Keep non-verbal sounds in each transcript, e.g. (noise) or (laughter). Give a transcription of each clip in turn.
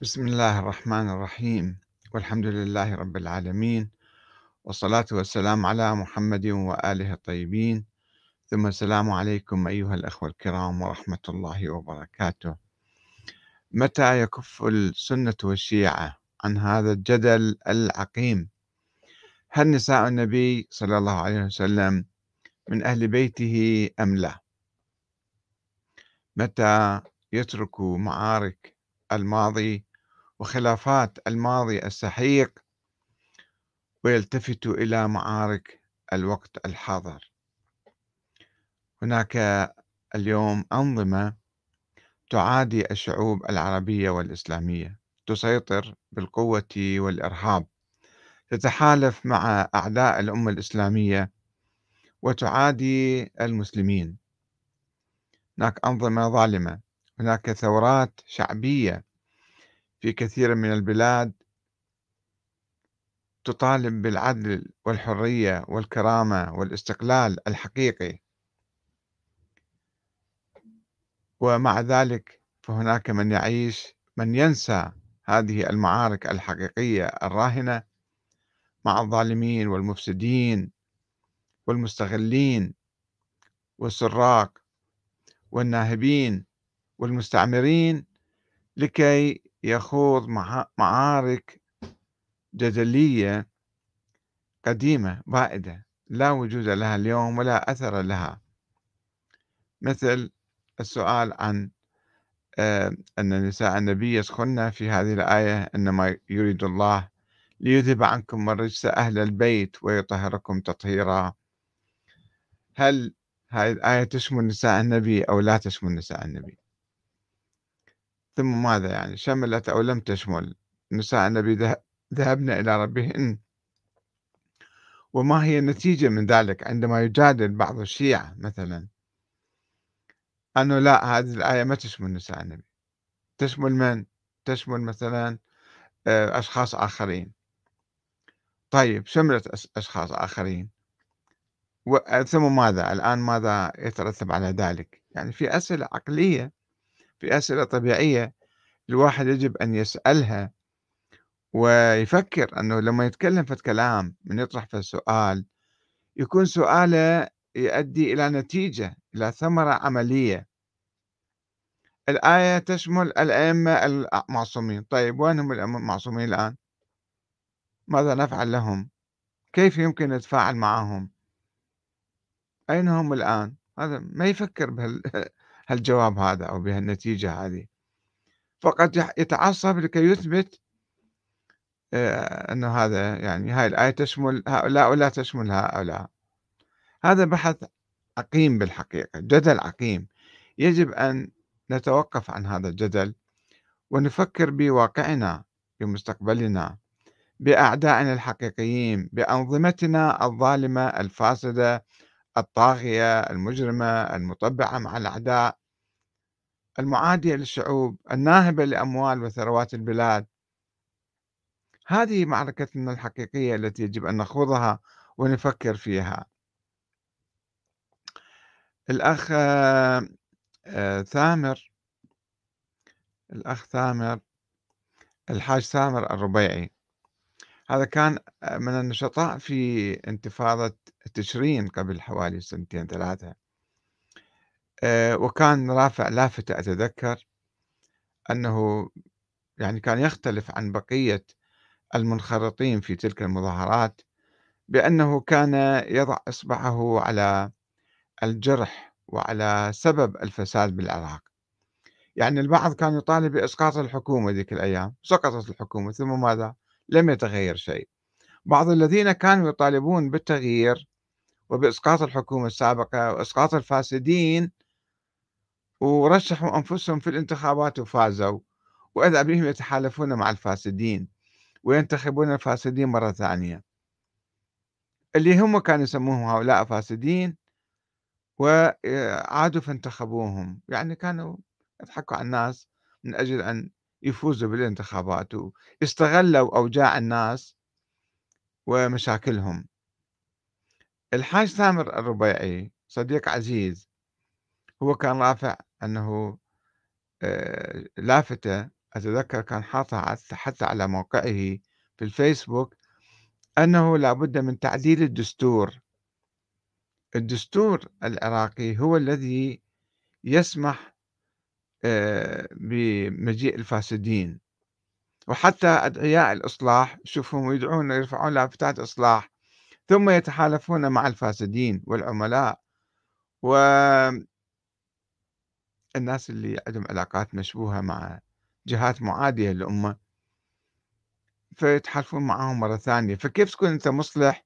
بسم الله الرحمن الرحيم. والحمد لله رب العالمين. والصلاة والسلام على محمد وآله الطيبين. ثم السلام عليكم أيها الأخوة الكرام ورحمة الله وبركاته. متى يكف السنة والشيعة عن هذا الجدل العقيم؟ هل نساء النبي صلى الله عليه وسلم من أهل بيته أم لا؟ متى يترك معارك الماضي وخلافات الماضي السحيق ويلتفت إلى معارك الوقت الحاضر. هناك اليوم أنظمة تعادي الشعوب العربية والإسلامية تسيطر بالقوة والإرهاب تتحالف مع أعداء الأمة الإسلامية وتعادي المسلمين. هناك أنظمة ظالمة هناك ثورات شعبية في كثير من البلاد تطالب بالعدل والحرية والكرامة والاستقلال الحقيقي. ومع ذلك فهناك من يعيش من ينسى هذه المعارك الحقيقية الراهنة مع الظالمين والمفسدين والمستغلين والسراق والناهبين والمستعمرين لكي يخوض معارك جدلية قديمة بائدة لا وجود لها اليوم ولا أثر لها. مثل السؤال عن آه، أن نساء النبي يسخن في هذه الآية إنما يريد الله ليذهب عنكم الرجس أهل البيت ويطهركم تطهيرا. هل هذه الآية تشمل نساء النبي أو لا تشمل نساء النبي؟ ثم ماذا يعني؟ شملت أو لم تشمل. نساء النبي ذهبن إلى ربهن. وما هي النتيجة من ذلك؟ عندما يجادل بعض الشيعة مثلا. أنه لا هذه الآية ما تشمل نساء النبي. تشمل من؟ تشمل مثلا آه، أشخاص آخرين. طيب شملت أشخاص آخرين. ثم ماذا؟ الآن ماذا يترتب على ذلك؟ يعني في أسئلة عقلية في أسئلة طبيعية الواحد يجب أن يسألها ويفكر أنه لما يتكلم في الكلام من يطرح في السؤال يكون سؤاله يؤدي إلى نتيجة إلى ثمرة عملية. الآية تشمل الأئمة المعصومين. طيب وين هم الأئمة المعصومين الآن؟ ماذا نفعل لهم؟ كيف يمكن نتفاعل معهم؟ أين هم الآن؟ هذا ما يفكر (laughs) بهالجواب هذا أو بهالنتيجة هذه. فقط يتعصب لكي يثبت آه، أن هذا يعني هاي الآية تشمل هؤلاء ولا تشمل هؤلاء. هذا بحث عقيم بالحقيقة جدل عقيم. يجب أن نتوقف عن هذا الجدل ونفكر بواقعنا بمستقبلنا بأعدائنا الحقيقيين بأنظمتنا الظالمة الفاسدة الطاغية المجرمة المطبعة مع الأعداء المعادية للشعوب الناهبة لأموال وثروات البلاد. هذه معركتنا الحقيقية التي يجب أن نخوضها ونفكر فيها. الأخ آه، ثامر. الأخ ثامر. الحاج ثامر الربيعي. هذا كان من النشطاء في انتفاضة تشرين قبل حوالي سنتين ثلاثة. آه، وكان رافع لافتة أتذكر أنه يعني كان يختلف عن بقية المنخرطين في تلك المظاهرات بأنه كان يضع إصبعه على الجرح وعلى سبب الفساد بالعراق. يعني البعض كان يطالب بإسقاط الحكومة ذيك الأيام سقطت الحكومة ثم ماذا؟ لم يتغير شيء. بعض الذين كانوا يطالبون بالتغيير وبإسقاط الحكومة السابقة وإسقاط الفاسدين ورشحوا أنفسهم في الانتخابات وفازوا وإذا بهم يتحالفون مع الفاسدين وينتخبون الفاسدين مرة ثانية. اللي هم كانوا يسموهم هؤلاء فاسدين وعادوا فانتخبوهم. يعني كانوا يضحكوا على الناس من أجل أن يفوزوا بالانتخابات واستغلوا أوجاع الناس ومشاكلهم. الحاج ثامر الربيعي صديق عزيز هو كان رافع أنه آه، لافتة أتذكر كان حاطها حتى على موقعه في الفيسبوك أنه لا بد من تعديل الدستور. الدستور العراقي هو الذي يسمح آه، بمجيء الفاسدين. وحتى أدعياء الإصلاح شوفهم يدعون يرفعون لافتات إصلاح. ثم يتحالفون مع الفاسدين والعملاء. والناس اللي عندهم علاقات مشبوهة مع جهات معادية للأمة فيتحالفون معهم مرة ثانية. فكيف تكون أنت مصلح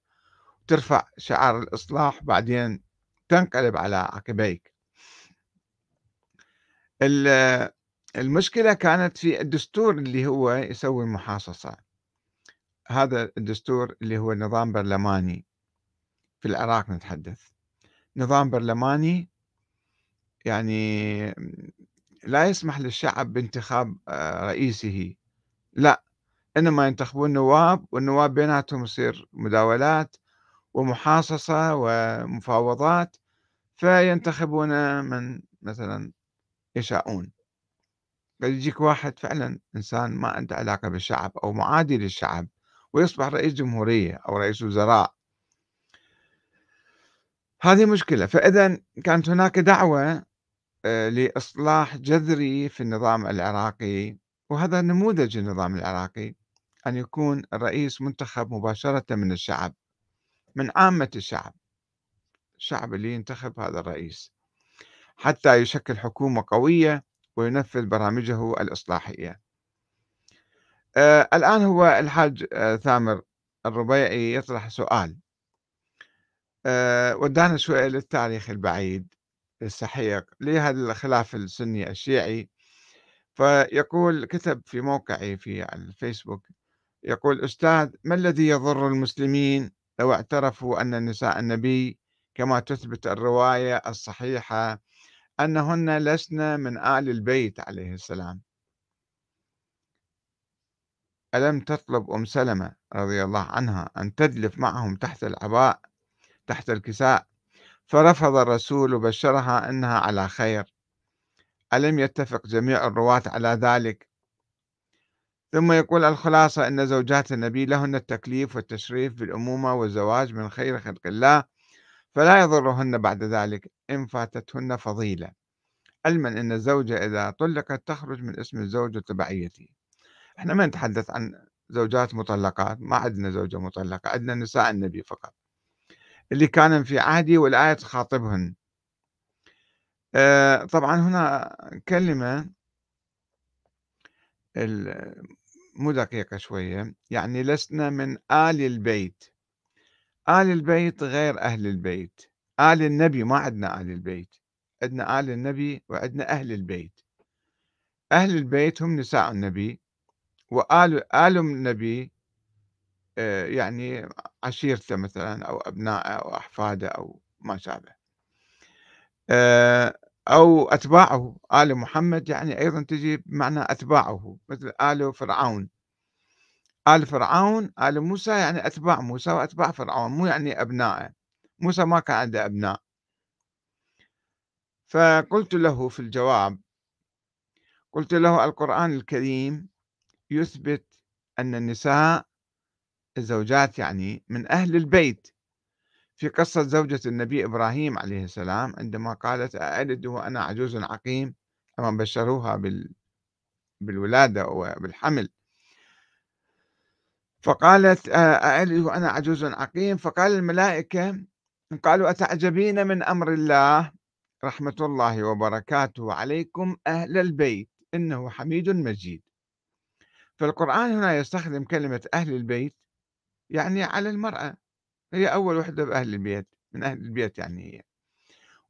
ترفع شعار الإصلاح بعدين تنقلب على عقبيك؟ المشكلة كانت في الدستور اللي هو يسوي المحاصصة. هذا الدستور اللي هو نظام برلماني. في العراق نتحدث. نظام برلماني يعني لا يسمح للشعب بانتخاب آه، رئيسه. لا إنما ينتخبون نواب والنواب بيناتهم يصير مداولات ومحاصصة ومفاوضات فينتخبون من مثلا يشاءون. قد يجيك واحد فعلا إنسان ما عنده علاقة بالشعب أو معادي للشعب. ويصبح رئيس جمهورية أو رئيس وزراء. هذه مشكلة. فإذا كانت هناك دعوة آه، لإصلاح جذري في النظام العراقي وهذا نموذج النظام العراقي أن يكون الرئيس منتخب مباشرة من الشعب من عامة الشعب الشعب اللي ينتخب هذا الرئيس حتى يشكل حكومة قوية وينفذ برامجه الإصلاحية. آه الآن هو الحاج آه ثامر الربيعي يطرح سؤال. آه ودانا شوية للتاريخ البعيد السحيق لهذا الخلاف السني الشيعي. فيقول كتب في موقعي في الفيسبوك يقول أستاذ ما الذي يضر المسلمين لو اعترفوا أن نساء النبي كما تثبت الرواية الصحيحة أنهن لسن من آل البيت عليه السلام؟ ألم تطلب أم سلمة رضي الله عنها أن تدلف معهم تحت العباء تحت الكساء؟ فرفض الرسول وبشرها أنها على خير. ألم يتفق جميع الرواة على ذلك؟ ثم يقول الخلاصة أن زوجات النبي لهن التكليف والتشريف بالأمومة والزواج من خير خلق الله فلا يضرهن بعد ذلك إن فاتتهن فضيلة. علما أن الزوجة إذا طلقت تخرج من اسم الزوج وتبعيته إحنا ما نتحدث عن زوجات مطلقات ما عندنا زوجة مطلقة عندنا نساء النبي فقط. اللي كان في عهدي والآية تخاطبهن. آه طبعا هنا كلمة مو دقيقة شوية يعني لسنا من آل البيت. آل البيت غير أهل البيت. آل النبي ما عندنا آل البيت. عندنا آل النبي وعندنا أهل البيت. أهل البيت هم نساء النبي. وآل آل النبي آه، يعني عشيرته مثلا أو أبنائه أو أحفاده أو ما شابه. آه، أو أتباعه. آل محمد يعني أيضا تجي بمعنى أتباعه مثل آل فرعون. آل فرعون آل موسى يعني أتباع موسى وأتباع فرعون مو يعني أبنائه. موسى ما كان عنده أبناء. فقلت له في الجواب قلت له القرآن الكريم يثبت أن النساء الزوجات يعني من أهل البيت. في قصة زوجة النبي إبراهيم عليه السلام عندما قالت أألد وأنا عجوز عقيم أما بشروها بال... بالولادة وبالحمل. فقالت أألد وأنا عجوز عقيم. فقال الملائكة قالوا أتعجبين من أمر الله؟ رحمة الله وبركاته عليكم أهل البيت إنه حميد مجيد. فالقرآن هنا يستخدم كلمة أهل البيت يعني على المرأة هي أول وحدة بأهل البيت من أهل البيت يعني هي.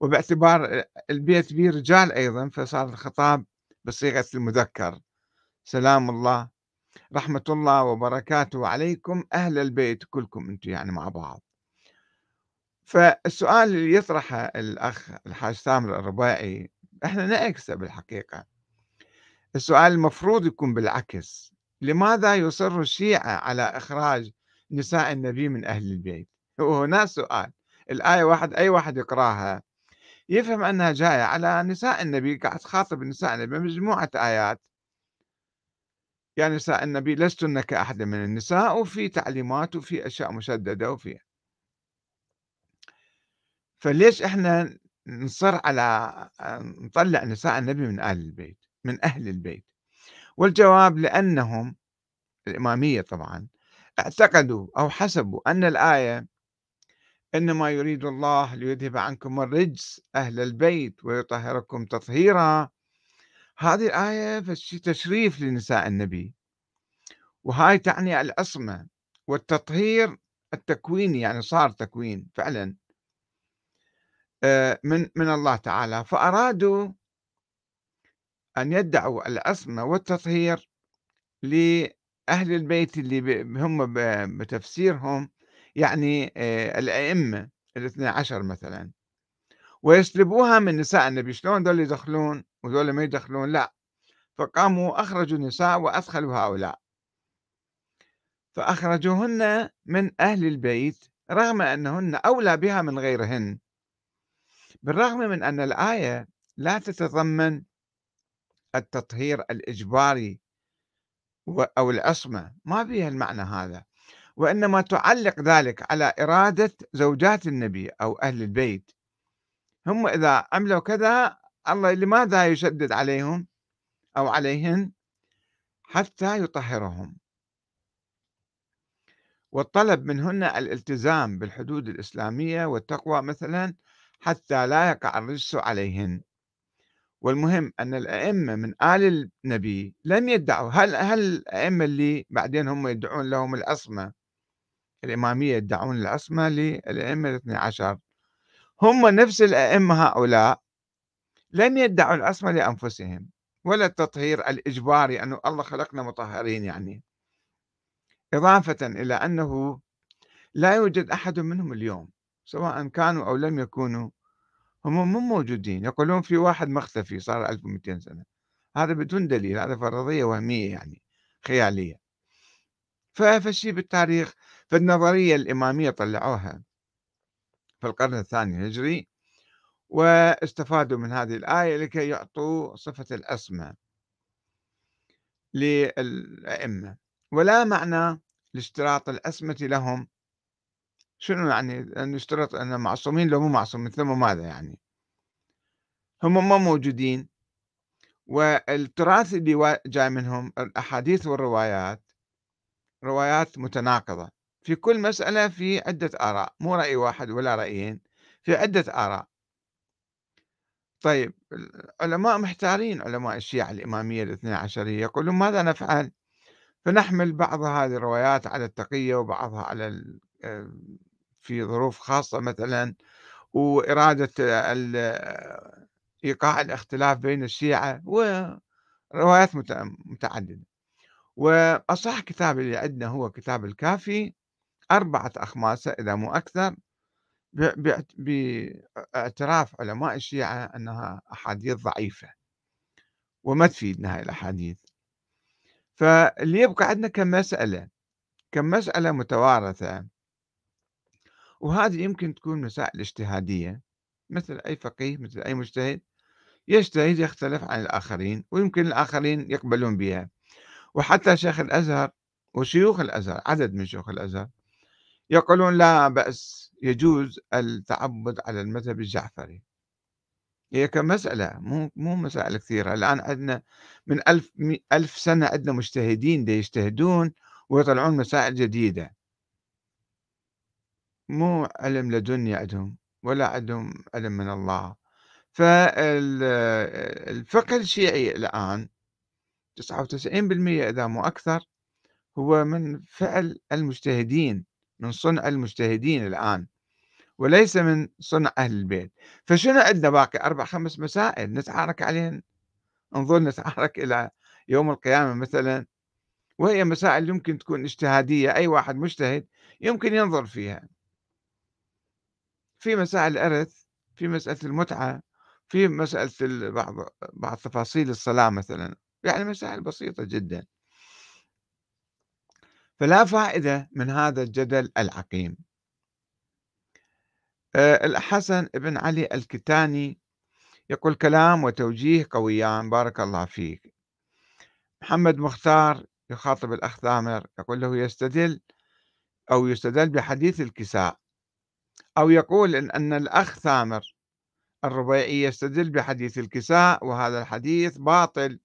وباعتبار البيت به رجال أيضا فصار الخطاب بصيغة المذكر سلام الله رحمة الله وبركاته عليكم أهل البيت كلكم أنتم يعني مع بعض. فالسؤال اللي يطرحه الأخ الحاج سامر الرباعي إحنا نعكسه بالحقيقة. السؤال المفروض يكون بالعكس. لماذا يصر الشيعة على إخراج نساء النبي من أهل البيت؟ وهنا سؤال. الآية واحد أي واحد يقرأها؟ يفهم أنها جاية على نساء النبي قاعد تخاطب نساء النبي مجموعة آيات. يا نساء النبي لستن كأحد من النساء وفي تعليمات وفي أشياء مشددة وفي. فليش إحنا نصر على نطلع نساء النبي من آل البيت من أهل البيت؟ والجواب لأنهم الإمامية طبعا اعتقدوا أو حسبوا أن الآية إنما يريد الله ليذهب عنكم الرجس أهل البيت ويطهركم تطهيرا. هذه الآية تشريف لنساء النبي وهاي تعني العصمة والتطهير التكويني يعني صار تكوين فعلا آه، من من الله تعالى. فأرادوا أن يدعوا العصمة والتطهير لأهل البيت اللي هم بتفسيرهم يعني آه، الأئمة الاثنى عشر مثلا. ويسلبوها من نساء النبي. شلون دول يدخلون ودول ما يدخلون؟ لا. فقاموا أخرجوا النساء وأدخلوا هؤلاء. فأخرجوهن من أهل البيت رغم أنهن أولى بها من غيرهن. بالرغم من أن الآية لا تتضمن التطهير الإجباري أو العصمة ما فيها المعنى هذا. وإنما تعلق ذلك على إرادة زوجات النبي أو أهل البيت. هم إذا عملوا كذا الله لماذا يشدد عليهم أو عليهن؟ حتى يطهرهم. والطلب منهن الالتزام بالحدود الإسلامية والتقوى مثلا حتى لا يقع الرجس عليهن. والمهم أن الأئمة من آل النبي لم يدعوا هل هل الأئمة اللي بعدين هم يدعون لهم العصمة؟ الإمامية يدعون العصمة للأئمة الاثني عشر. هم نفس الأئمة هؤلاء لم يدعوا العصمة لأنفسهم ولا التطهير الإجباري أنه الله خلقنا مطهرين يعني. إضافة إلى أنه لا يوجد أحد منهم اليوم سواء كانوا أو لم يكونوا هم مو موجودين. يقولون في واحد مختفي صار 1200 سنة. هذا بدون دليل هذا فرضية وهمية يعني خيالية. فشي بالتاريخ فالنظرية الإمامية طلعوها في القرن الثاني الهجري واستفادوا من هذه الآية لكي يعطوا صفة الأسمى للأئمة. ولا معنى لاشتراط الأسمة لهم شنو يعني؟ أن يشترط أن معصومين لو مو معصومين ثم ماذا يعني؟ هم ما موجودين والتراث اللي جاي منهم الأحاديث والروايات روايات متناقضة. في كل مسألة في عدة آراء مو رأي واحد ولا رأيين في عدة آراء. طيب العلماء محتارين علماء الشيعة الإمامية الاثنى عشرية يقولون ماذا نفعل؟ فنحمل بعض هذه الروايات على التقية وبعضها على في ظروف خاصة مثلا وإرادة إيقاع الاختلاف بين الشيعة وروايات متعددة. وأصح كتاب اللي عندنا هو كتاب الكافي أربعة أخماسة إذا مو أكثر بإعتراف علماء الشيعة أنها أحاديث ضعيفة وما تفيدنا هاي الأحاديث. فاللي يبقى عندنا كم مسألة كم مسألة متوارثة وهذه يمكن تكون مسائل اجتهادية مثل أي فقيه مثل أي مجتهد يجتهد يختلف عن الآخرين ويمكن الآخرين يقبلون بها. وحتى شيخ الأزهر وشيوخ الأزهر عدد من شيوخ الأزهر يقولون لا بأس يجوز التعبد على المذهب الجعفري. هي كمسألة مو مو مسائل كثيرة. الآن عندنا من ألف ألف سنة عندنا مجتهدين دي يجتهدون ويطلعون مسائل جديدة. مو علم لدنيا عندهم ولا عندهم علم من الله. فالفقه الشيعي الآن 99% إذا مو أكثر هو من فعل المجتهدين من صنع المجتهدين الآن وليس من صنع أهل البيت. فشنو عندنا باقي أربع خمس مسائل نتعارك عليهن؟ نظل نتعارك إلى يوم القيامة مثلا. وهي مسائل يمكن تكون اجتهادية أي واحد مجتهد يمكن ينظر فيها. في مسائل الإرث في مسألة المتعة في مسألة بعض بعض تفاصيل الصلاة مثلا يعني مسائل بسيطة جدا. فلا فائدة من هذا الجدل العقيم. آه، الحسن بن علي الكتاني يقول كلام وتوجيه قويان بارك الله فيك. محمد مختار يخاطب الأخ ثامر يقول له يستدل أو يستدل بحديث الكساء. أو يقول إن, أن الأخ ثامر الربيعي يستدل بحديث الكساء وهذا الحديث باطل.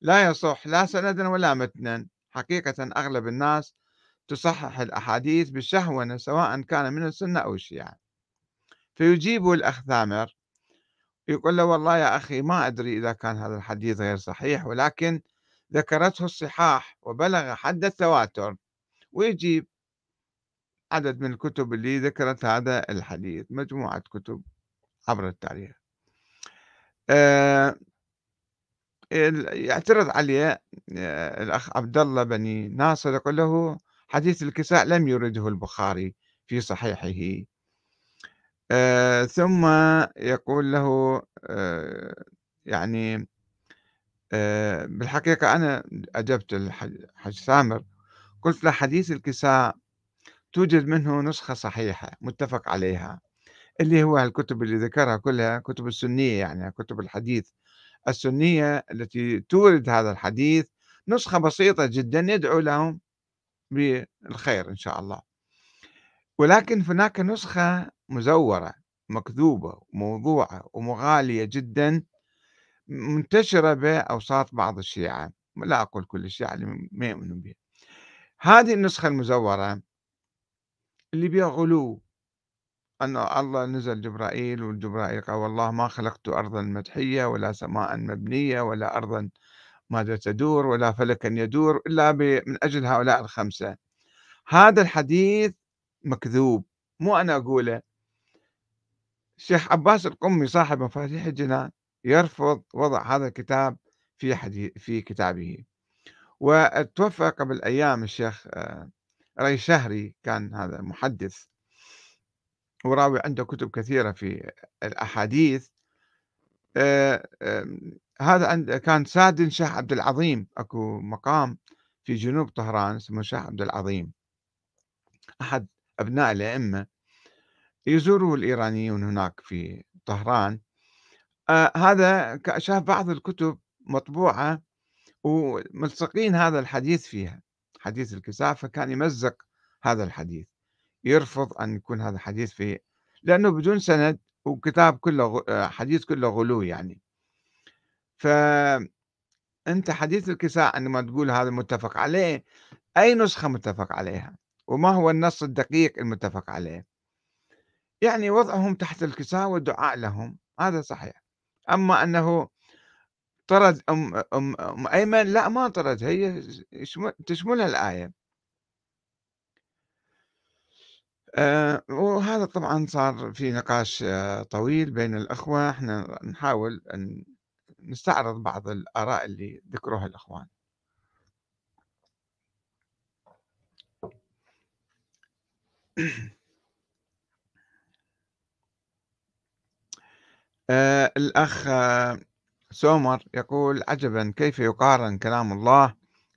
لا يصح لا سندا ولا متنا. حقيقة أغلب الناس تصحح الأحاديث بالشهونة سواء كان من السنة أو الشيعة. فيجيب الأخ ثامر يقول له والله يا أخي ما أدري إذا كان هذا الحديث غير صحيح ولكن ذكرته الصحاح وبلغ حد التواتر. ويجيب عدد من الكتب اللي ذكرت هذا الحديث مجموعة كتب عبر التاريخ. آه يعترض عليه آه، الأخ عبد الله بني ناصر يقول له حديث الكساء لم يرده البخاري في صحيحه. آه ثم يقول له آه يعني آه بالحقيقة أنا أجبت الحج سامر قلت له حديث الكساء توجد منه نسخة صحيحة متفق عليها اللي هو الكتب اللي ذكرها كلها كتب السنية يعني كتب الحديث السنية التي تورد هذا الحديث نسخة بسيطة جدا يدعو لهم بالخير إن شاء الله. ولكن هناك نسخة مزورة مكذوبة وموضوعة ومغالية جدا منتشرة بأوساط بعض الشيعة لا أقول كل الشيعة اللي ما يؤمنون بها. هذه النسخة المزورة اللي بها غلو أن الله نزل جبرائيل والجبرائيل قال والله ما خلقت أرضا مدحية ولا سماء مبنية ولا أرضا ماذا تدور ولا فلكا يدور إلا من أجل هؤلاء الخمسة. هذا الحديث مكذوب. مو أنا أقوله. الشيخ عباس القمي صاحب مفاتيح الجنان يرفض وضع هذا الكتاب في حديث في كتابه. وتوفى قبل أيام الشيخ آه، ري شهري كان هذا محدث وراوي عنده كتب كثيرة في الأحاديث. آه، هذا كان سادن شاه عبد العظيم أكو مقام في جنوب طهران اسمه شاه عبد العظيم. أحد أبناء الأئمة يزوره الإيرانيون هناك في طهران. آه هذا شاف بعض الكتب مطبوعة وملصقين هذا الحديث فيها. حديث الكساء فكان يمزق هذا الحديث يرفض أن يكون هذا الحديث في لأنه بدون سند وكتاب كله آه، حديث كله غلو يعني. فأنت حديث الكساء عندما تقول هذا متفق عليه أي نسخة متفق عليها؟ وما هو النص الدقيق المتفق عليه؟ يعني وضعهم تحت الكساء والدعاء لهم هذا صحيح. أما أنه طرد أم, أم, أم أيمن لا ما طرد هي تشملها الآية. آه وهذا طبعا صار في نقاش آه طويل بين الأخوة. إحنا نحاول أن نستعرض بعض الآراء اللي ذكروها الأخوان. (clears throat) آه الأخ آه، سومر يقول عجبا كيف يقارن كلام الله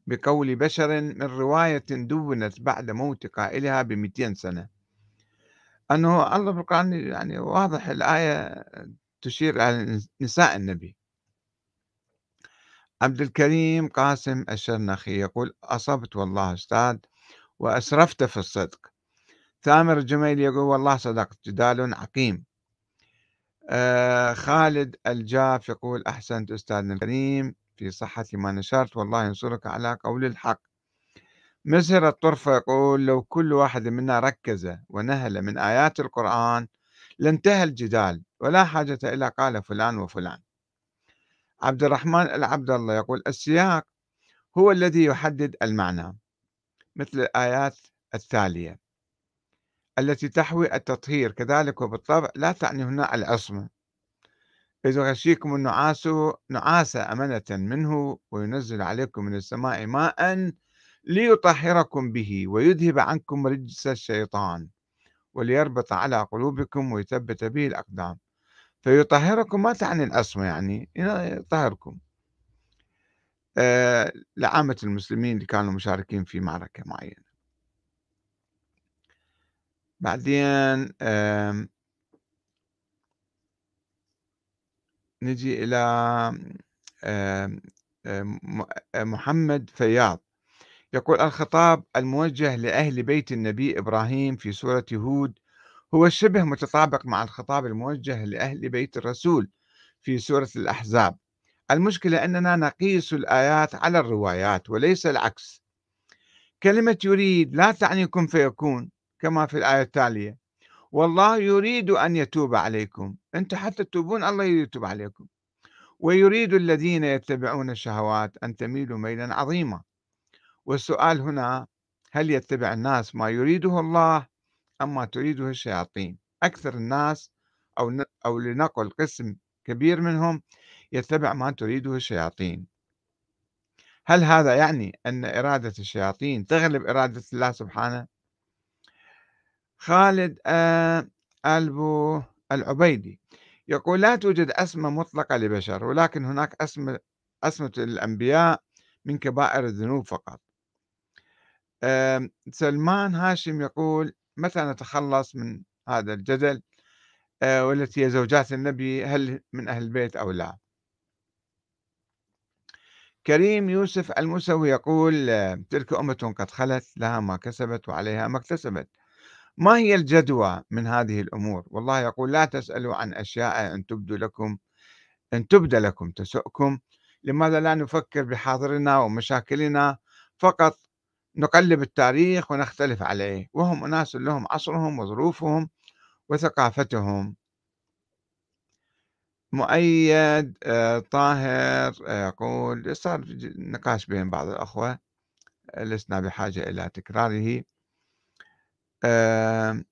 بقول بشر من رواية دونت بعد موت قائلها بمئتين سنة؟ أنه الله في القرآن يعني واضح الآية تشير إلى نساء النبي. عبد الكريم قاسم الشرنخي يقول أصبت والله أستاذ وأسرفت في الصدق. ثامر الجميل يقول والله صدقت جدال عقيم. آه خالد الجاف يقول أحسنت أستاذنا الكريم في صحة ما نشرت والله ينصرك على قول الحق. مزهر الطرفة يقول لو كل واحد منا ركز ونهل من آيات القرآن لانتهى الجدال ولا حاجة إلى قال فلان وفلان. عبد الرحمن العبد الله يقول السياق هو الذي يحدد المعنى مثل الآيات التالية. التي تحوي التطهير كذلك وبالطبع لا تعني هنا العصمة. إذ غشيكم النعاس نعاس أمنة منه وينزل عليكم من السماء ماء ليطهركم به ويذهب عنكم رجس الشيطان وليربط على قلوبكم ويثبت به الأقدام. فيطهركم ما تعني العصمة يعني يطهركم. آه لعامة المسلمين اللي كانوا مشاركين في معركة معينة. بعدين نجي إلى محمد فياض. يقول الخطاب الموجه لأهل بيت النبي إبراهيم في سورة هود هو شبه متطابق مع الخطاب الموجه لأهل بيت الرسول في سورة الأحزاب. المشكلة أننا نقيس الآيات على الروايات وليس العكس. كلمة يريد لا تعني كن فيكون كما في الآية التالية. والله يريد أن يتوب عليكم. أنتم حتى تتوبون الله يتوب عليكم. ويريد الذين يتبعون الشهوات أن تميلوا ميلا عظيما. والسؤال هنا هل يتبع الناس ما يريده الله أم ما تريده الشياطين؟ أكثر الناس أو أو لنقل قسم كبير منهم يتبع ما تريده الشياطين. هل هذا يعني أن إرادة الشياطين تغلب إرادة الله سبحانه؟ خالد ألبو العبيدي. يقول لا توجد أسمى مطلقة لبشر ولكن هناك أسمى أسمة الأنبياء من كبائر الذنوب فقط. سلمان هاشم يقول متى نتخلص من هذا الجدل؟ والتي هي زوجات النبي هل من أهل البيت أو لا؟ كريم يوسف الموسوي يقول تلك أمة قد خلت لها ما كسبت وعليها ما اكتسبت. ما هي الجدوى من هذه الأمور؟ والله يقول لا تسألوا عن أشياء أن تبدو لكم أن تبدى لكم تسؤكم. لماذا لا نفكر بحاضرنا ومشاكلنا؟ فقط نقلب التاريخ ونختلف عليه. وهم أناس لهم عصرهم وظروفهم وثقافتهم. مؤيد آه، طاهر آه، يقول صار نقاش بين بعض الأخوة. لسنا بحاجة إلى تكراره. آه،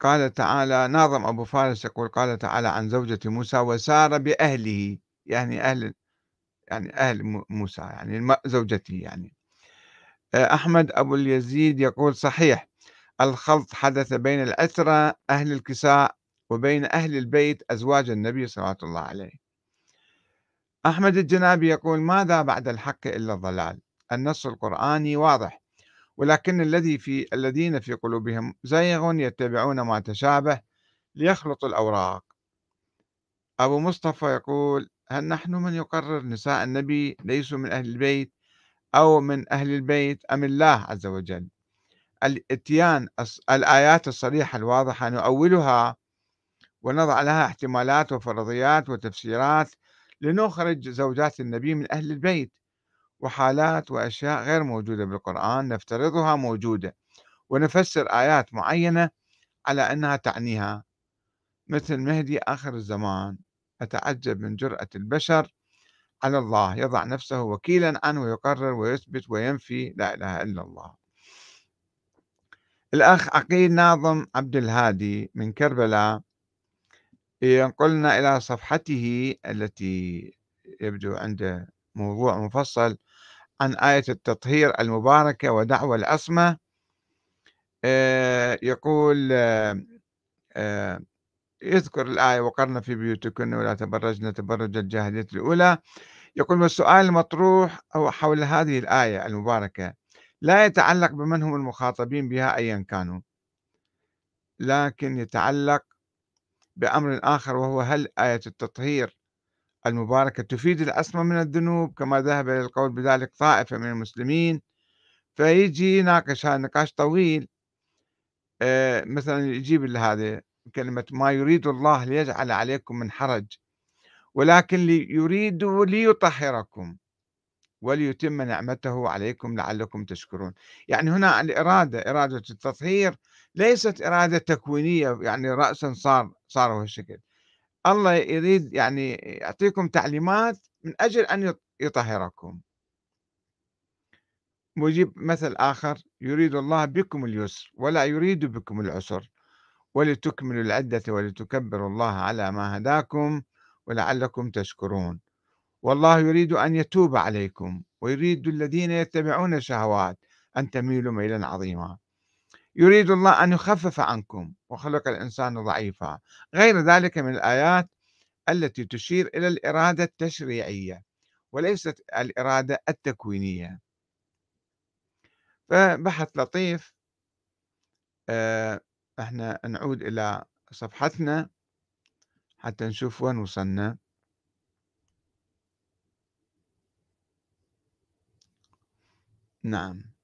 قال تعالى ناظم أبو فارس يقول قال تعالى عن زوجة موسى وسار بأهله يعني أهل يعني أهل موسى يعني زوجته يعني. أحمد أبو اليزيد يقول صحيح الخلط حدث بين الأسرة أهل الكساء وبين أهل البيت أزواج النبي صلى الله عليه. أحمد الجنابي يقول ماذا بعد الحق إلا الضلال؟ النص القرآني واضح ولكن الذي في الذين في قلوبهم زيغ يتبعون ما تشابه ليخلطوا الأوراق. أبو مصطفى يقول هل نحن من يقرر نساء النبي ليسوا من أهل البيت أو من أهل البيت أم الله عز وجل؟ الاتيان الآيات الصريحة الواضحة نؤولها ونضع لها احتمالات وفرضيات وتفسيرات لنخرج زوجات النبي من أهل البيت. وحالات وأشياء غير موجودة بالقرآن نفترضها موجودة. ونفسر آيات معينة على أنها تعنيها. مثل مهدي آخر الزمان أتعجب من جرأة البشر على الله. يضع نفسه وكيلا عنه ويقرر ويثبت وينفي لا إله إلا الله. الأخ عقيل ناظم عبد الهادي من كربلاء ينقلنا إلى صفحته التي يبدو عنده موضوع مفصل عن آية التطهير المباركة ودعوة العصمة آه، يقول آه، آه، يذكر الآية وقرن في بيوتكن ولا تبرجن تبرج الجاهلية الأولى. يقول والسؤال المطروح هو حول هذه الآية المباركة لا يتعلق بمن هم المخاطبين بها أيا كانوا لكن يتعلق بأمر آخر وهو هل آية التطهير المباركة تفيد العصمة من الذنوب؟ كما ذهب إلى القول بذلك طائفة من المسلمين. فيجي يناقش هذا نقاش طويل آه، مثلا يجيب هذا كلمة ما يريد الله ليجعل عليكم من حرج ولكن يريد ليطهركم وليتم نعمته عليكم لعلكم تشكرون. يعني هنا الإرادة إرادة التطهير ليست إرادة تكوينية يعني رأسا صار صار هو الشكل. الله يريد يعني يعطيكم تعليمات من أجل أن يطهركم. ويجيب مثل آخر يريد الله بكم اليسر ولا يريد بكم العسر ولتكملوا العدة ولتكبروا الله على ما هداكم ولعلكم تشكرون. والله يريد أن يتوب عليكم ويريد الذين يتبعون الشهوات أن تميلوا ميلا عظيما. يريد الله أن يخفف عنكم وخلق الإنسان ضعيفا. غير ذلك من الآيات التي تشير إلى الإرادة التشريعية وليست الإرادة التكوينية. فبحث لطيف آه، إحنا نعود إلى صفحتنا حتى نشوف وين وصلنا. نعم.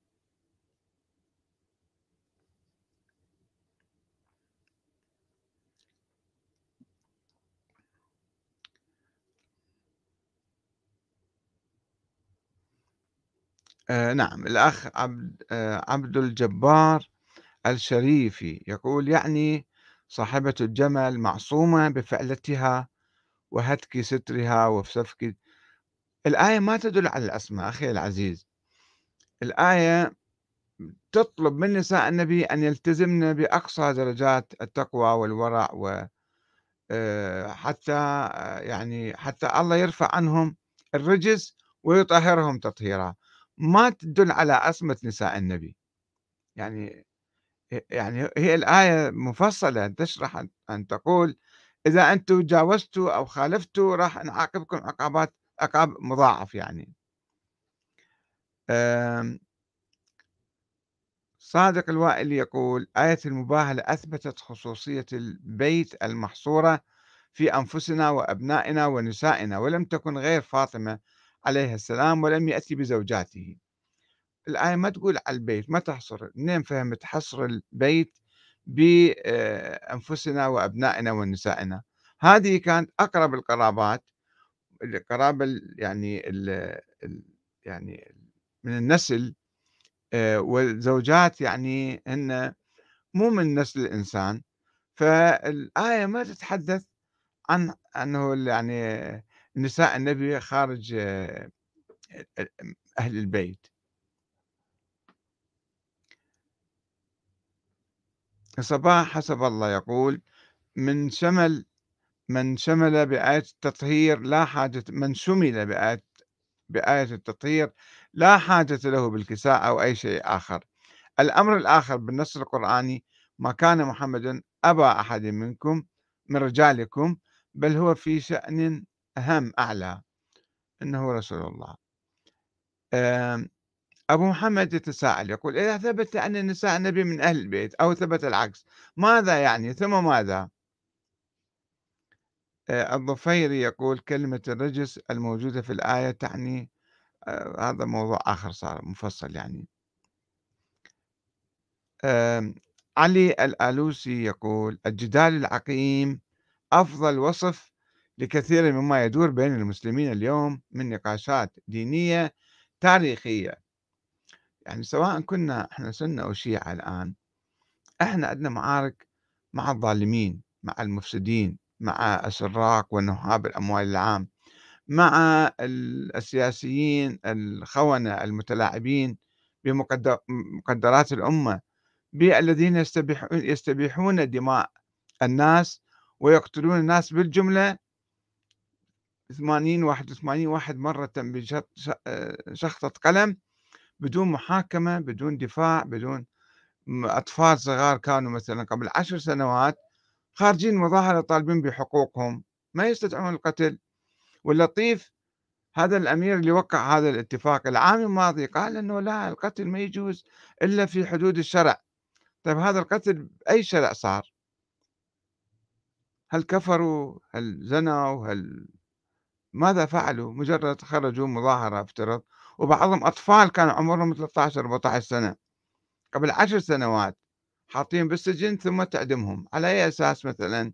آآ نعم، الأخ عبد آآ عبد الجبار الشريفي يقول: "يعني صاحبة الجمل معصومة بفعلتها وهتك سترها وسفك" الآية ما تدل على العصمة أخي العزيز، الآية تطلب من نساء النبي أن يلتزمن بأقصى درجات التقوى والورع و آآ حتى يعني حتى الله يرفع عنهم الرجس ويطهرهم تطهيرا، ما تدل على عصمة نساء النبي، يعني يعني هي الآية مفصلة تشرح أن أن تقول إذا أنتم جاوزتوا أو خالفتوا راح نعاقبكم عقابات عقاب مضاعف يعني. آمم صادق الوائلي يقول: "آية المباهلة أثبتت خصوصية البيت المحصورة في أنفسنا وأبنائنا ونسائنا، ولم تكن غير فاطمة عليها السلام ولم يأتي بزوجاته." الآية ما تقول على البيت، ما تحصر، منين فهمت حصر البيت بأنفسنا وأبنائنا ونسائنا؟ هذه كانت أقرب القرابات، القرابة ال يعني ال ال يعني من النسل آآ والزوجات يعني هن مو من نسل الإنسان، فالآية ما تتحدث عن أنه يعني نساء النبي خارج أ أهل البيت. صباح حسب الله يقول: "من شمل من شمل بآية التطهير لا حاجة من شُمل بآية بآية التطهير لا حاجة له بالكساء أو أي شيء آخر. الأمر الآخر بالنص القرآني ما كان محمد أبا أحد منكم من رجالكم بل هو في شأن أهم أعلى إنه رسول الله آمم، أبو محمد يتساءل يقول إذا ثبت أن نساء النبي من أهل البيت أو ثبت العكس ماذا يعني ثم ماذا؟ آآ، الضفيري يقول كلمة الرجس الموجودة في الآية تعني آآ، هذا موضوع آخر صار مفصل يعني. آمم، علي الآلوسي يقول: "الجدال العقيم أفضل وصف لكثير مما يدور بين المسلمين اليوم من نقاشات دينية تاريخية." يعني سواء كنا إحنا سنة أو شيعة الآن، إحنا عندنا معارك مع الظالمين، مع المفسدين، مع السراق ونهاب الأموال العام، مع ال السياسيين الخونة المتلاعبين بمقد مقدرات الأمة. بالذين يستبيح يستبيحون دماء الناس ويقتلون الناس بالجملة 80 81 واحد مرة بشخطة قلم بدون محاكمة بدون دفاع بدون أطفال صغار كانوا مثلا قبل عشر سنوات خارجين مظاهرة طالبين بحقوقهم ما يستدعون القتل واللطيف هذا الأمير اللي وقع هذا الاتفاق العام الماضي قال أنه لا القتل ما يجوز إلا في حدود الشرع طيب هذا القتل بأي شرع صار؟ هل كفروا؟ هل زنوا؟ هل ماذا فعلوا؟ مجرد خرجوا مظاهرة افترض وبعضهم أطفال كانوا عمرهم 13 14 سنة. قبل عشر سنوات حاطين بالسجن ثم تعدمهم. على أي أساس مثلا؟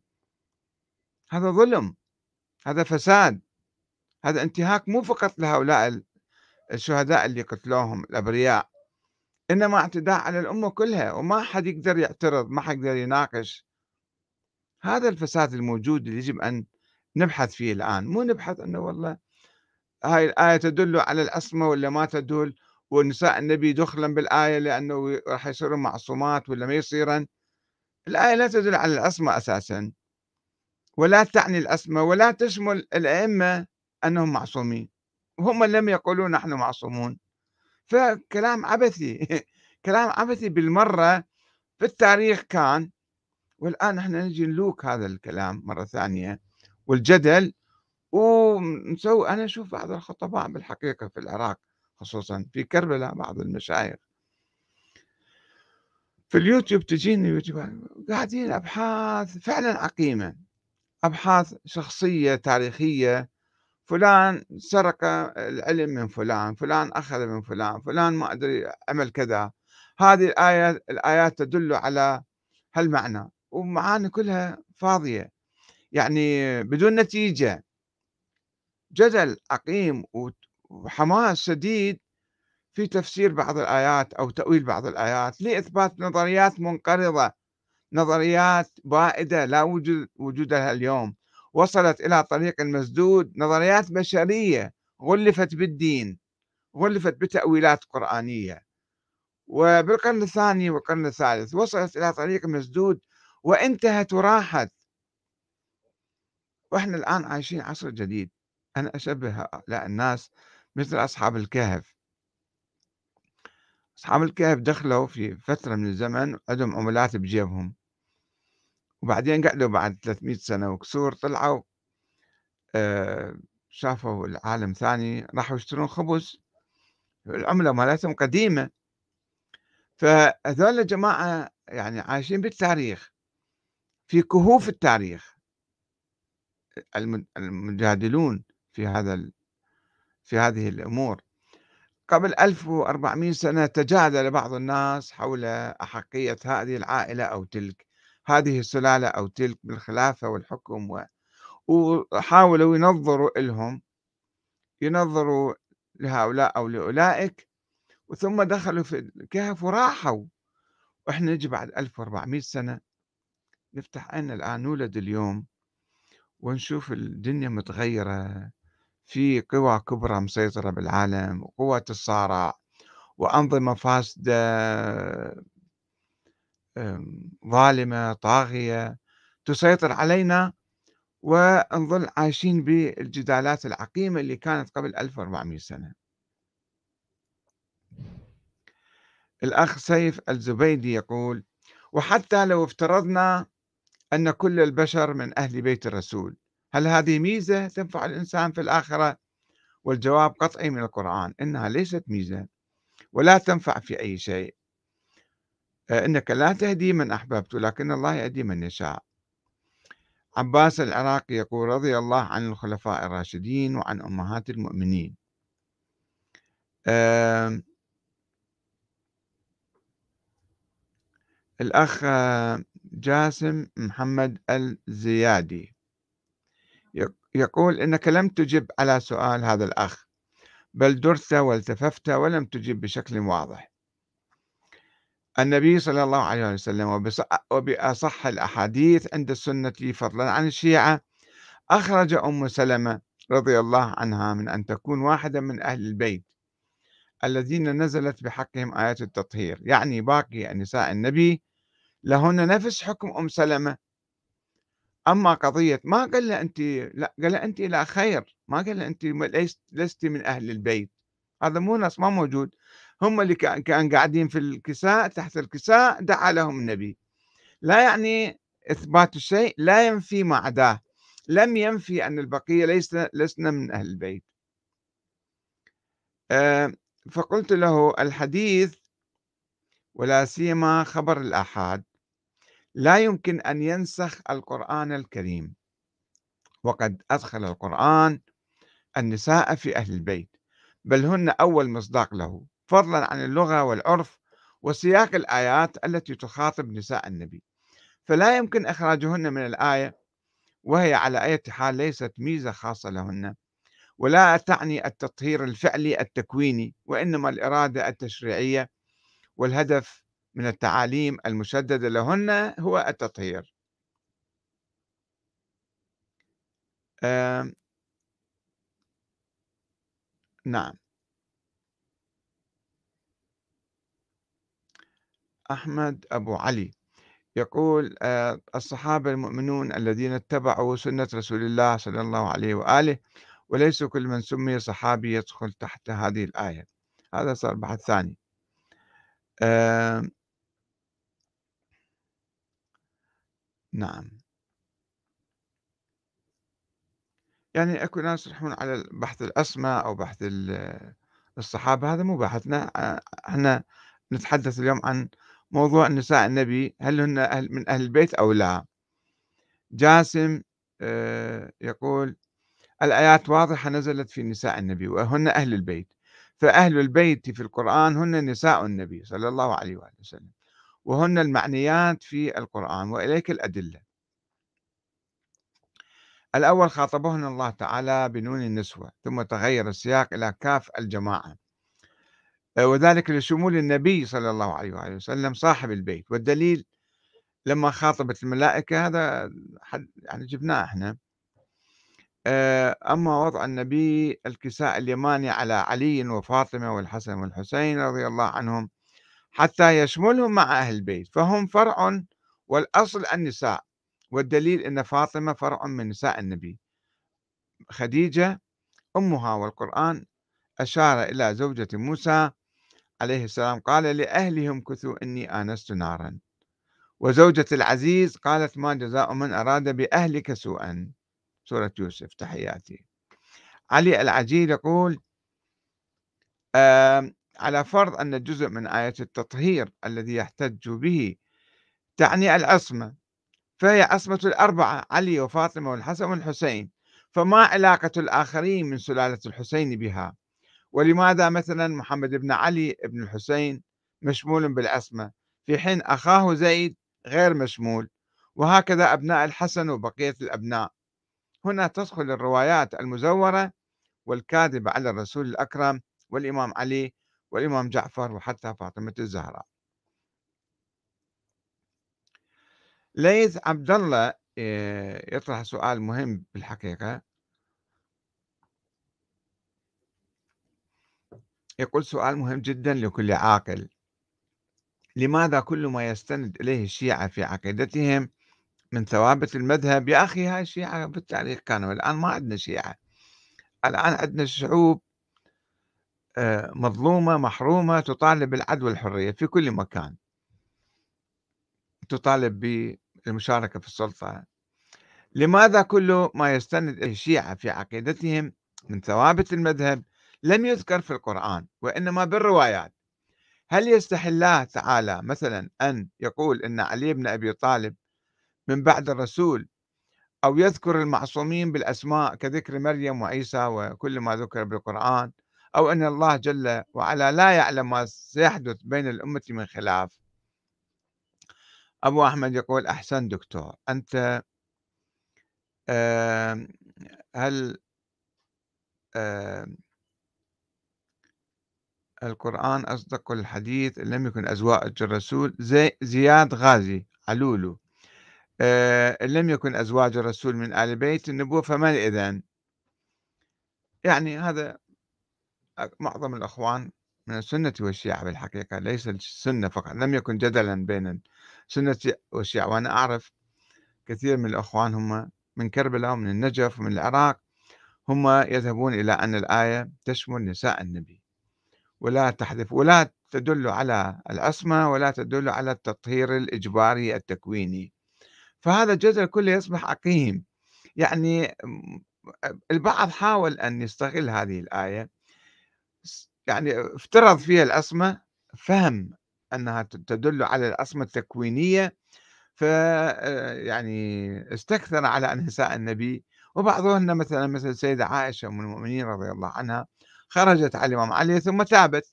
هذا ظلم. هذا فساد. هذا انتهاك مو فقط لهؤلاء الشهداء اللي قتلوهم الأبرياء. إنما اعتداء على الأمة كلها وما حد يقدر يعترض ما حد يقدر يناقش. هذا الفساد الموجود اللي يجب أن نبحث فيه الآن مو نبحث أنه والله هاي الآية تدل على العصمة ولا ما تدل ونساء النبي دخلا بالآية لأنه راح يصيرون معصومات ولا ما يصيرن. الآية لا تدل على العصمة أساسا ولا تعني العصمة ولا تشمل الأئمة أنهم معصومين. وهم لم يقولوا نحن معصومون. فكلام عبثي (laughs) كلام عبثي بالمرة في التاريخ كان والآن إحنا نجي نلوك هذا الكلام مرة ثانية. والجدل ونسوي أنا أشوف بعض الخطباء بالحقيقة في العراق خصوصا في كربلاء بعض المشايخ. في اليوتيوب تجيني يوتيوب قاعدين أبحاث فعلا عقيمة أبحاث شخصية تاريخية فلان سرق العلم من فلان فلان أخذ من فلان فلان ما أدري عمل كذا. هذه الآية الآيات تدل على هالمعنى ومعاني كلها فاضية. يعني بدون نتيجة. جدل عقيم وحماس شديد في تفسير بعض الآيات أو تأويل بعض الآيات لإثبات نظريات منقرضة نظريات بائدة لا وجود وجودها اليوم. وصلت إلى طريق المسدود نظريات بشرية غلفت بالدين غلفت بتأويلات قرآنية. وبالقرن الثاني والقرن الثالث وصلت إلى طريق مسدود وانتهت وراحت. وإحنا الآن عايشين عصر جديد أنا أشبه هؤلاء الناس مثل أصحاب الكهف. أصحاب الكهف دخلوا في فترة من الزمن عندهم عملات بجيبهم. وبعدين قعدوا بعد 300 سنة وكسور طلعوا آه، شافوا العالم ثاني راحوا يشترون خبز. العملة مالتهم قديمة. فهذول الجماعة يعني عايشين بالتاريخ في كهوف التاريخ. المجادلون في هذا في هذه الأمور. قبل 1400 سنة تجادل بعض الناس حول أحقية هذه العائلة أو تلك هذه السلالة أو تلك بالخلافة والحكم و... وحاولوا ينظروا لهم ينظروا لهؤلاء أو لأولئك وثم دخلوا في الكهف وراحوا. وإحنا نجي بعد 1400 سنة نفتح عيننا الآن؟ نولد اليوم. ونشوف الدنيا متغيرة في قوى كبرى مسيطرة بالعالم وقوة الصارع وأنظمة فاسدة ظالمة طاغية تسيطر علينا ونظل عايشين بالجدالات العقيمة اللي كانت قبل 1400 سنة. الأخ سيف الزبيدي يقول وحتى لو افترضنا أن كل البشر من أهل بيت الرسول. هل هذه ميزة تنفع الإنسان في الآخرة؟ والجواب قطعي من القرآن إنها ليست ميزة ولا تنفع في أي شيء. آه، إنك لا تهدي من أحببت لكن الله يهدي من يشاء. عباس العراقي يقول رضي الله عن الخلفاء الراشدين وعن أمهات المؤمنين. الأخ جاسم محمد الزيادي. يقول إنك لم تجب على سؤال هذا الأخ بل درت والتففت ولم تجب بشكل واضح. النبي صلى الله عليه وسلم وبأصح الأحاديث عند السنة فضلا عن الشيعة أخرج أم سلمة رضي الله عنها من أن تكون واحدة من أهل البيت الذين نزلت بحقهم آيات التطهير يعني باقي نساء النبي لهن نفس حكم أم سلمة. أما قضية ما قال له أنت لا قال له أنت لا خير. ما قال له أنت لست من أهل البيت. هذا مو نص ما موجود. هم اللي كان قاعدين في الكساء تحت الكساء دعا لهم النبي. لا يعني إثبات الشيء لا ينفي ما عداه لم ينفي أن البقية ليس لسنا من أهل البيت. آه، فقلت له الحديث ولا سيما خبر الآحاد. لا يمكن أن ينسخ القرآن الكريم. وقد أدخل القرآن النساء في أهل البيت بل هن أول مصداق له فضلا عن اللغة والعرف وسياق الآيات التي تخاطب نساء النبي. فلا يمكن إخراجهن من الآية وهي على أي حال ليست ميزة خاصة لهن ولا تعني التطهير الفعلي التكويني وإنما الإرادة التشريعية والهدف من التعاليم المشددة لهن هو التطهير. آه نعم. أحمد أبو علي يقول آه الصحابة المؤمنون الذين اتبعوا سنة رسول الله صلى الله عليه وآله وليس كل من سمي صحابي يدخل تحت هذه الآية. هذا صار بحث ثاني آه نعم. يعني أكو ناس يروحون على بحث الأسماء أو بحث الصحابة هذا مو بحثنا إحنا نتحدث اليوم عن موضوع نساء النبي. هل هن أهل من أهل البيت أو لا؟ جاسم آه، يقول الآيات واضحة نزلت في نساء النبي وهن أهل البيت. فأهل البيت في القرآن هن نساء النبي صلى الله عليه وآله وسلم. وهن المعنيات في القرآن وإليك الأدلة. الأول خاطبهن الله تعالى بنون النسوة ثم تغير السياق إلى كاف الجماعة. وذلك لشمول النبي صلى الله عليه وآله وسلم صاحب البيت. والدليل لما خاطبت الملائكة هذا يعني جبناه إحنا. آه، أما وضع النبي الكساء اليماني على علي وفاطمة والحسن والحسين رضي الله عنهم حتى يشملهم مع أهل البيت فهم فرع والأصل النساء والدليل أن فاطمة فرع من نساء النبي. خديجة أمها والقرآن أشار إلى زوجة موسى عليه السلام قال لأهلهم كثوا إني آنست نارا. وزوجة العزيز قالت ما جزاء من أراد بأهلك سوءا. سورة يوسف تحياتي. علي العجيل يقول آه على فرض أن جزء من آية التطهير الذي يحتج به تعني العصمة فهي عصمة الأربعة علي وفاطمة والحسن والحسين. فما علاقة الآخرين من سلالة الحسين بها؟ ولماذا مثلا محمد بن علي بن الحسين مشمول بالعصمة؟ في حين أخاه زيد غير مشمول وهكذا أبناء الحسن وبقية الأبناء. هنا تدخل الروايات المزورة والكاذبة على الرسول الأكرم والإمام علي والإمام جعفر وحتى فاطمة الزهراء. ليث عبد الله آه، يطرح سؤال مهم بالحقيقة. يقول سؤال مهم جدا لكل عاقل. لماذا كل ما يستند إليه الشيعة في عقيدتهم من ثوابت المذهب؟ يا أخي هاي الشيعة بالتاريخ كانوا الآن ما عندنا شيعة. الآن عندنا شعوب مظلومة محرومة تطالب بالعدل والحرية في كل مكان. تطالب بالمشاركة في السلطة. لماذا كل ما يستند الشيعة في عقيدتهم من ثوابت المذهب لم يذكر في القرآن وإنما بالروايات؟ هل يستحي الله تعالى مثلا أن يقول أن علي بن أبي طالب من بعد الرسول أو يذكر المعصومين بالأسماء كذكر مريم وعيسى وكل ما ذكر بالقرآن أو أن الله جل وعلا لا يعلم ما سيحدث بين الأمة من خلاف. أبو أحمد يقول أحسن دكتور. أنت هل القرآن أصدق الحديث؟ لم يكن أزواج الرسول. زي زياد غازي علولو. أه لم يكن أزواج الرسول من آل بيت النبوة فمن إذن؟ يعني هذا معظم الأخوان من السنة والشيعة بالحقيقة ليس السنة فقط لم يكن جدلا بين السنة والشيعة. وأنا أعرف كثير من الأخوان هم من كربلاء ومن النجف ومن العراق. هم يذهبون إلى أن الآية تشمل نساء النبي. ولا تحذف ولا تدل على العصمة ولا تدل على التطهير الإجباري التكويني. فهذا الجدل كله يصبح عقيم يعني البعض حاول أن يستغل هذه الآية يعني افترض فيها العصمة فهم أنها تدل على العصمة التكوينية ف يعني استكثر على نساء النبي. وبعضهن مثلا مثل السيدة عائشة أم المؤمنين رضي الله عنها خرجت على الإمام علي ثم تابت.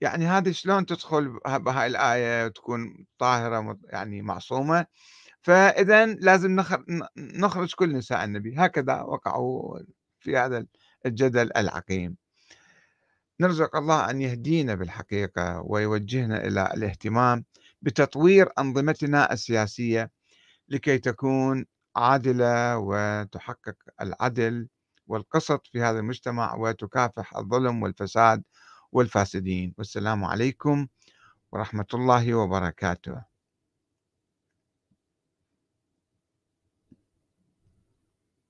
يعني هذه شلون تدخل بهاي الآية وتكون طاهرة يعني معصومة. فإذا لازم نخرج كل نساء النبي. هكذا وقعوا في هذا الجدل العقيم. نرزق الله أن يهدينا بالحقيقة ويوجهنا إلى الاهتمام بتطوير أنظمتنا السياسية لكي تكون عادلة وتحقق العدل والقسط في هذا المجتمع وتكافح الظلم والفساد والفاسدين. والسلام عليكم ورحمة الله وبركاته.